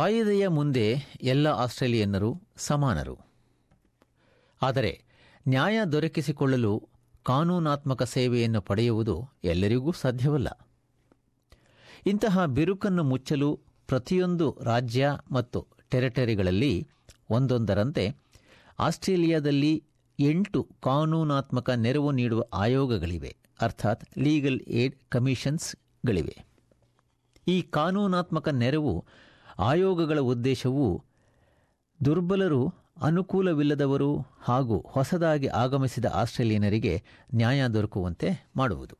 ಕಾಯಿದೆಯ ಮುಂದೆ ಎಲ್ಲ ಆಸ್ಟ್ರೇಲಿಯನ್ನರು ಸಮಾನರು. ಆದರೆ ನ್ಯಾಯ ದೊರಕಿಸಿಕೊಳ್ಳಲು ಕಾನೂನಾತ್ಮಕ ಸೇವೆಯನ್ನು ಪಡೆಯುವುದು ಎಲ್ಲರಿಗೂ ಸಾಧ್ಯವಲ್ಲ. ಇಂತಹ ಬಿರುಕನ್ನು ಮುಚ್ಚಲು ಪ್ರತಿಯೊಂದು ರಾಜ್ಯ ಮತ್ತು ಟೆರಿಟರಿಗಳಲ್ಲಿ ಒಂದೊಂದರಂತೆ ಆಸ್ಟ್ರೇಲಿಯಾದಲ್ಲಿ ಎಂಟು ಕಾನೂನಾತ್ಮಕ ನೆರವು ನೀಡುವ ಆಯೋಗಗಳಿವೆ, ಅರ್ಥಾತ್ ಲೀಗಲ್ ಏಡ್ ಕಮಿಷನ್ಸ್ಗಳಿವೆ. ಈ ಕಾನೂನಾತ್ಮಕ ನೆರವು ಆಯೋಗಗಳ ಉದ್ದೇಶವು ದುರ್ಬಲರು, ಅನುಕೂಲವಿಲ್ಲದವರು ಹಾಗೂ ಹೊಸದಾಗಿ ಆಗಮಿಸಿದ ಆಸ್ಟ್ರೇಲಿಯನರಿಗೆ ನ್ಯಾಯ ದೊರಕುವಂತೆ ಮಾಡುವುದು.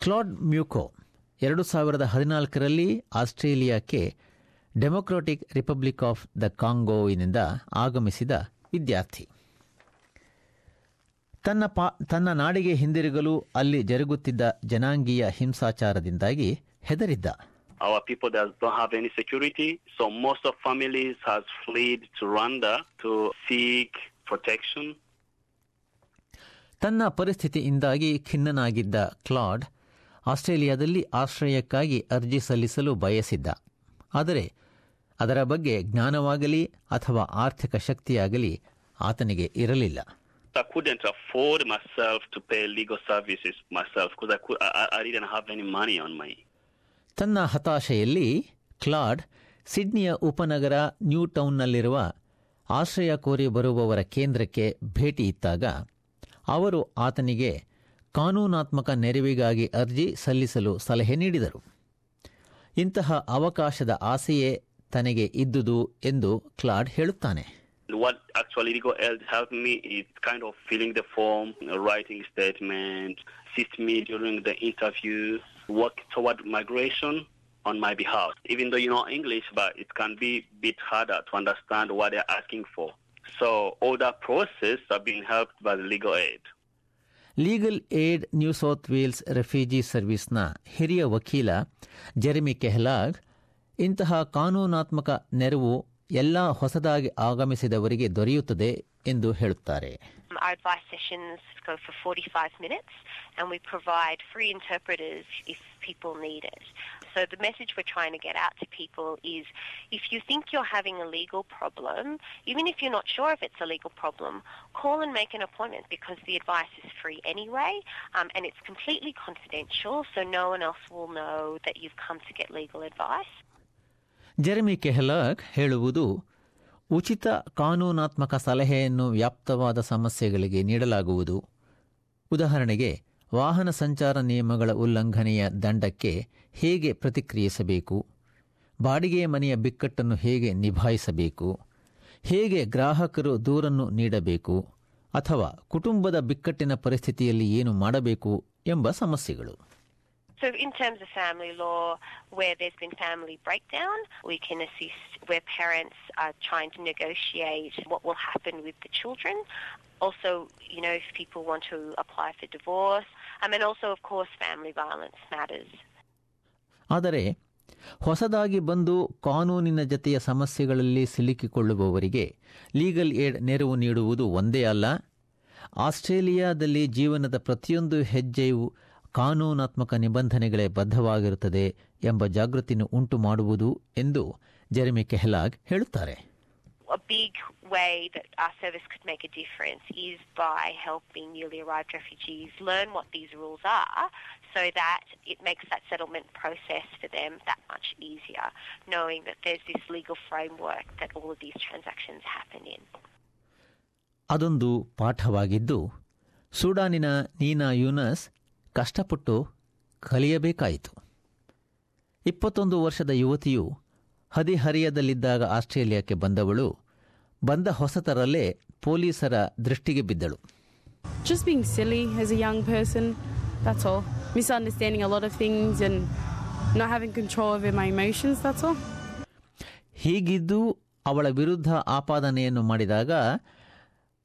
ಕ್ಲಾಡ್ ಮ್ಯೂಕೋ ಎರಡು ಸಾವಿರದ ಹದಿನಾಲ್ಕರಲ್ಲಿ ಆಸ್ಟ್ರೇಲಿಯಾಕ್ಕೆ ಡೆಮೊಕ್ರಾಟಿಕ್ ರಿಪಬ್ಲಿಕ್ ಆಫ್ ದ ಕಾಂಗೋವಿನಿಂದ ಆಗಮಿಸಿದ ವಿದ್ಯಾರ್ಥಿ. ತನ್ನ ಪಾ ತನ್ನ ನಾಡಿಗೆ ಹಿಂದಿರುಗಲು ಅಲ್ಲಿ ಜರುಗುತ್ತಿದ್ದ ಜನಾಂಗೀಯ ಹಿಂಸಾಚಾರದಿಂದಾಗಿ ಹೆದರಿದ್ದ. Our people does not have any security, so most of families has fled to Rwanda to seek protection. ತನ್ನ ಪರಿಸ್ಥಿತಿಯಿಂದಾಗಿ ಖಿನ್ನನಾಗಿದ್ದ ಕ್ಲಾಡ್ ಆಸ್ಟ್ರೇಲಿಯಾದಲ್ಲಿ ಆಶ್ರಯಕ್ಕಾಗಿ ಅರ್ಜಿ ಸಲ್ಲಿಸಲು ಬಯಸಿದ್ದ. ಆದರೆ ಅದರ ಬಗ್ಗೆ ಜ್ಞಾನವಾಗಲಿ ಅಥವಾ ಆರ್ಥಿಕ ಶಕ್ತಿಯಾಗಲಿ ಆತನಿಗೆ ಇರಲಿಲ್ಲ. I couldn't afford myself to pay legal services myself because I, could, I, I didn't have any money on my. ತನ್ನ ಹತಾಶೆಯಲ್ಲಿ ಕ್ಲಾಡ್ ಸಿಡ್ನಿಯ ಉಪನಗರ ನ್ಯೂ ಟೌನ್ನಲ್ಲಿರುವ ಆಶ್ರಯ ಕೋರಿ ಬರುವವರ ಕೇಂದ್ರಕ್ಕೆ ಭೇಟಿ ಇತ್ತಾಗ ಅವರು ಆತನಿಗೆ ಕಾನೂನಾತ್ಮಕ ನೆರವಿಗಾಗಿ ಅರ್ಜಿ ಸಲ್ಲಿಸಲು ಸಲಹೆ ನೀಡಿದರು ಇಂತಹ ಅವಕಾಶದ ಆಸೆಯೇ ತನಗೆ ಇದ್ದುದು ಎಂದು ಕ್ಲಾಡ್ ಹೇಳುತ್ತಾನೆ What actually legal aid helped me is kind of filling the form, writing statement, assist me during the interview, work toward migration on my behalf. Even though you know English, but it can be a bit harder to understand what they're asking for. So all that process are being helped by the legal aid. Legal aid New South Wales refugee ಸರ್ವಿಸ್ನ ಹಿರಿಯ ವಕೀಲ Jeremy ಕೆಹ್ಲಾಗ್ ಇಂತಹ ಕಾನೂನಾತ್ಮಕ ನೆರವು ಎಲ್ಲ ಹೊಸದಾಗಿ ಆಗಮಿಸಿದವರಿಗೆ ದೊರೆಯುತ್ತದೆ ಎಂದು ಹೇಳುತ್ತಾರೆ Our advice sessions go for 45 minutes and we provide free interpreters if people need it. So the message we're trying to get out to people is if you think you're having a legal problem, even if you're not sure if it's a legal problem, call and make an appointment because the advice is free anyway um, and it's completely confidential so no one else will know that you've come to get legal advice. Jeremy ಕೆಹ್ಲಕ್ ಹೇಳುವುದು, ಉಚಿತ ಕಾನೂನಾತ್ಮಕ ಸಲಹೆಯನ್ನು ವ್ಯಾಪ್ತವಾದ ಸಮಸ್ಯೆಗಳಿಗೆ ನೀಡಲಾಗುವುದು. ಉದಾಹರಣೆಗೆ, ವಾಹನ ಸಂಚಾರ ನಿಯಮಗಳ ಉಲ್ಲಂಘನೆಯ ದಂಡಕ್ಕೆ ಹೇಗೆ ಪ್ರತಿಕ್ರಿಯಿಸಬೇಕು? ಬಾಡಿಗೆ ಮನೆಯ ಬಿಕ್ಕಟ್ಟನ್ನು ಹೇಗೆ ನಿಭಾಯಿಸಬೇಕು? ಹೇಗೆ ಗ್ರಾಹಕರು ದೂರನ್ನು ನೀಡಬೇಕು? ಅಥವಾ ಕುಟುಂಬದ ಬಿಕ್ಕಟ್ಟಿನ ಪರಿಸ್ಥಿತಿಯಲ್ಲಿ ಏನು ಮಾಡಬೇಕು ಎಂಬ ಸಮಸ್ಯೆಗಳು. So in terms of family law, where there's been family breakdown, we can assist where parents are trying to negotiate what will happen with the children. Also, you know, if people want to apply for divorce, um, and also, of course, family violence matters. ಆದರೆ ಹೊಸದಾಗಿ ಬಂದು ಕಾನೂನಿನ ಜತೆಯ ಸಮಸ್ಯೆಗಳಲ್ಲಿ ಸಿಲುಕಿಕೊಳ್ಳುವವರಿಗೆ legal aid ನೆರವು ನೀಡುವುದು ಒಂದೇ ಅಲ್ಲ ಆಸ್ಟ್ರೇಲಿಯಾದಲ್ಲಿ ಜೀವನದ ಪ್ರತಿಯೊಂದು ಹೆಜ್ಜೆಯು ಕಾನೂನಾತ್ಮಕ ನಿಬಂಧನೆಗಳೇ ಬದ್ಧವಾಗಿರುತ್ತದೆ ಎಂಬ ಜಾಗೃತಿಯನ್ನು ಉಂಟು ಮಾಡುವುದು ಎಂದು ಜೆರೆಮಿ ಕೆಹ್ಲಾಗ್ ಹೇಳುತ್ತಾರೆ A big way that our service could make a difference is by helping newly arrived refugees learn what these rules are so that it makes that settlement process for them that much easier, knowing that there's this legal framework that all of these transactions happen in. ಅದೊಂದು ಪಾಠವಾಗಿದ್ದು ಸೂಡಾನಿನ ನೀನಾ ಯೂನಸ್ ಕಷ್ಟಪಟ್ಟು ಕಲಿಯಬೇಕಾಯಿತು ಇಪ್ಪತ್ತೊಂದು ವರ್ಷದ ಯುವತಿಯು ಹದಿಹರಿಯದಲ್ಲಿದ್ದಾಗ ಆಸ್ಟ್ರೇಲಿಯಾಕ್ಕೆ ಬಂದವಳು ಬಂದ ಹೊಸತರಲ್ಲೇ ಪೊಲೀಸರ ದೃಷ್ಟಿಗೆ ಬಿದ್ದಳು Just being silly as a young person, that's all. Misunderstanding a lot of things and not having control over my emotions, that's all. ಹೀಗಿದ್ದು ಅವಳ ವಿರುದ್ಧ ಆಪಾದನೆಯನ್ನು ಮಾಡಿದಾಗ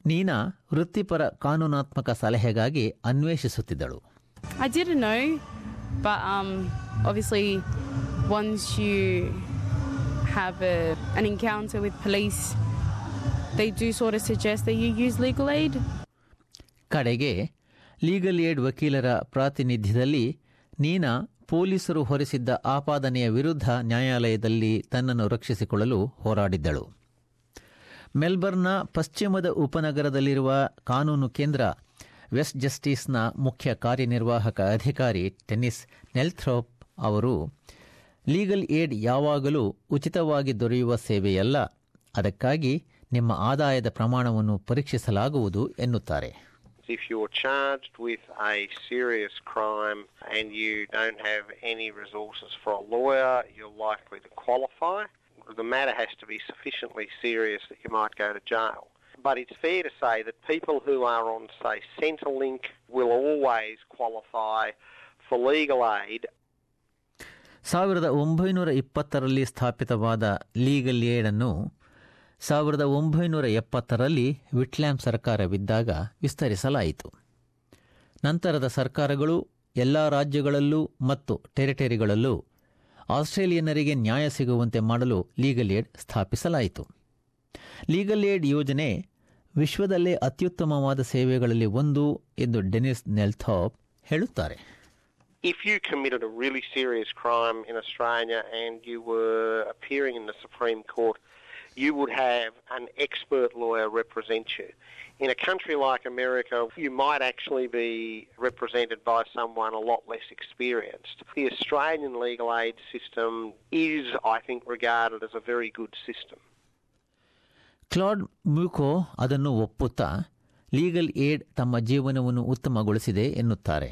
ನೀನಾ ವೃತ್ತಿಪರ ಕಾನೂನಾತ್ಮಕ ಸಲಹೆಗಾಗಿ ಅನ್ವೇಷಿಸುತ್ತಿದ್ದಳು I didn't know, but um, obviously, once you have a, an encounter with police, they do sort of suggest that you use legal aid. ಕಡೆಗೆ legal aid ವಕೀಲರ ಪ್ರಾತಿನಿಧ್ಯದಲ್ಲಿ ನೀನಾ ಪೊಲೀಸರು ಹೊರಿಸಿದ್ದ ಆಪಾದನೆಯ ವಿರುದ್ಧ ನ್ಯಾಯಾಲಯದಲ್ಲಿ ತನ್ನನ್ನು ರಕ್ಷಿಸಿಕೊಳ್ಳಲು ಹೋರಾಡಿದ್ದಳು ಮೆಲ್ಬರ್ನ್ನ ಪಶ್ಚಿಮದ ಉಪನಗರದಲ್ಲಿರುವ ಕಾನೂನು ಕೇಂದ್ರ ವೆಸ್ಟ್ ಜಸ್ಟಿಸ್ನ ಮುಖ್ಯ ಕಾರ್ಯನಿರ್ವಾಹಕ ಅಧಿಕಾರಿ ಟೆನ್ನಿಸ್ ನೆಲ್ಥ್ರೋಪ್ ಅವರು ಲೀಗಲ್ ಏಡ್ ಯಾವಾಗಲೂ ಉಚಿತವಾಗಿ ದೊರೆಯುವ ಸೇವೆಯಲ್ಲ ಅದಕ್ಕಾಗಿ ನಿಮ್ಮ ಆದಾಯದ ಪ್ರಮಾಣವನ್ನು ಪರೀಕ್ಷಿಸಲಾಗುವುದು ಎನ್ನುತ್ತಾರೆ If you're charged with a serious crime and you don't have any resources for a lawyer, you're likely to qualify. The matter has to be sufficiently serious that you might go to jail. But it's fair to say that people who are on, say, Centrelink will always qualify for legal aid. ಸಾವಿರದ ಒಂಬೈನೂರ ಇಪ್ಪತ್ತರಲ್ಲಿ ಸ್ಥಾಪಿತವಾದ legal aid ಅನ್ನು ಸಾವಿರದ ಒಂಬೈನೂರ ಎಪ್ಪತ್ತರಲ್ಲಿ ವಿಟ್ಲ್ಯಾಮ್ ಸರ್ಕಾರವಿದ್ದಾಗ ವಿಸ್ತರಿಸಲಾಯಿತು. ನಂತರದ ಸರ್ಕಾರಗಳು ಎಲ್ಲ ರಾಜ್ಯಗಳಲ್ಲೂ ಮತ್ತು ಟೆರಿಟರಿಗಳಲ್ಲೂ ಆಸ್ಟ್ರೇಲಿಯನ್ನರಿಗೆ ನ್ಯಾಯ ಸಿಗುವಂತೆ ಮಾಡಲು ಲೀಗಲ್ ಏಡ್ ಸ್ಥಾಪಿಸಲಾಯಿತು. ಲೀಗಲ್ ಏಡ್ ಯೋಜನೆ ವಿಶ್ವದಲ್ಲೇ ಅತ್ಯುತ್ತಮವಾದ ಸೇವೆಗಳಲ್ಲಿ ಒಂದು ಎಂದು ಡೆನಿಸ್ ನೆಲ್ಥಾಪ್ ಹೇಳುತ್ತಾರೆ if you committed a really serious crime in Australia and you were appearing in the Supreme Court, you would have an expert lawyer represent you. In a country like America, you might actually be represented by someone a lot less experienced. The Australian legal aid system is, I think, regarded as a very good system. Claude ಮ್ಯೂಕೋ ಅದನ್ನು ಒಪ್ಪುತ್ತಾ legal aid ತಮ್ಮ ಜೀವನವನ್ನು ಉತ್ತಮಗೊಳಿಸಿದೆ ಎನ್ನುತ್ತಾರೆ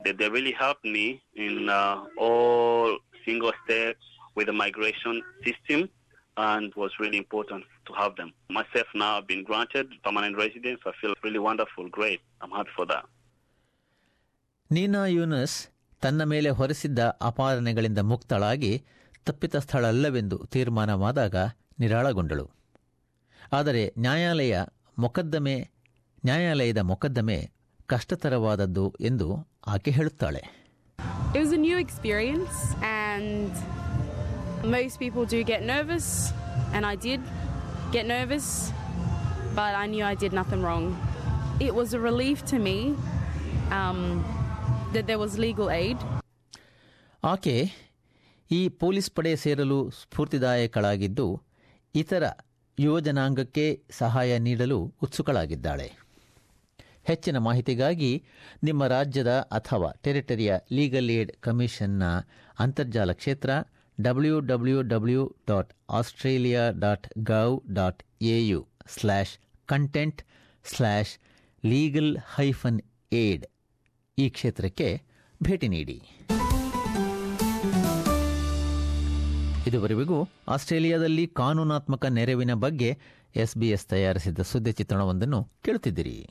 They, they really helped me in uh, all single steps with the migration system and was really important to have them. Myself now I've been granted permanent residence. I feel really wonderful, great. I'm happy for that. ನೀನಾ ಯೂನಸ್ ತನ್ನ ಮೇಲೆ ಹೊರಿಸಿದ್ದ ಅಪಾದನೆಗಳಿಂದ ಮುಕ್ತಳಾಗಿ ತಪ್ಪಿತಸ್ಥಳಲ್ಲವೆಂದು ತೀರ್ಮಾನವಾದಾಗ ನಿರಾಳಗೊಂಡಳು ಆದರೆ ನ್ಯಾಯಾಲಯ ಮೊಕದ್ದಮೆ ನ್ಯಾಯಾಲಯದ ಮೊಕದ್ದಮೆ ಕಷ್ಟತರವಾದದ್ದು ಎಂದು ಆಕೆ ಹೇಳುತ್ತಾಳೆ It was a new experience, and most people do get nervous, and I did get nervous, but I knew I did nothing wrong. It was a relief to me um, that there was legal aid. ಆಕೆ ಈ police ಪಡೆ ಸೇರಲು ಸ್ಫೂರ್ತಿದಾಯಕಳಾಗಿದ್ದು ಇತರ ಯುವಜನಾಂಗಕ್ಕೆ ಸಹಾಯ ನೀಡಲು ಉತ್ಸುಕಳಾಗಿದ್ದಾಳೆ. ಹೆಚ್ಚಿನ ಮಾಹಿತಿಗಾಗಿ ನಿಮ್ಮ ರಾಜ್ಯದ ಅಥವಾ ಟೆರಿಟರಿಯ ಲೀಗಲ್ ಏಡ್ ಕಮಿಷನ್ನ ಅಂತರ್ಜಾಲ ಕ್ಷೇತ್ರ W W W dot Australia dot gov dot AU slash content slash legal hyphen aid ಈ ಕ್ಷೇತ್ರಕ್ಕೆ ಭೇಟಿ ನೀಡಿ. ಇದುವರೆಗೂ ಆಸ್ಟ್ರೇಲಿಯಾದಲ್ಲಿ ಕಾನೂನಾತ್ಮಕ ನೆರವಿನ ಬಗ್ಗೆ ಎಸ್ಬಿಎಸ್ ತಯಾರಿಸಿದ ಸುದ್ದಿ ಚಿತ್ರಣವೊಂದನ್ನು ಕೇಳುತ್ತಿದ್ದಿರಿ.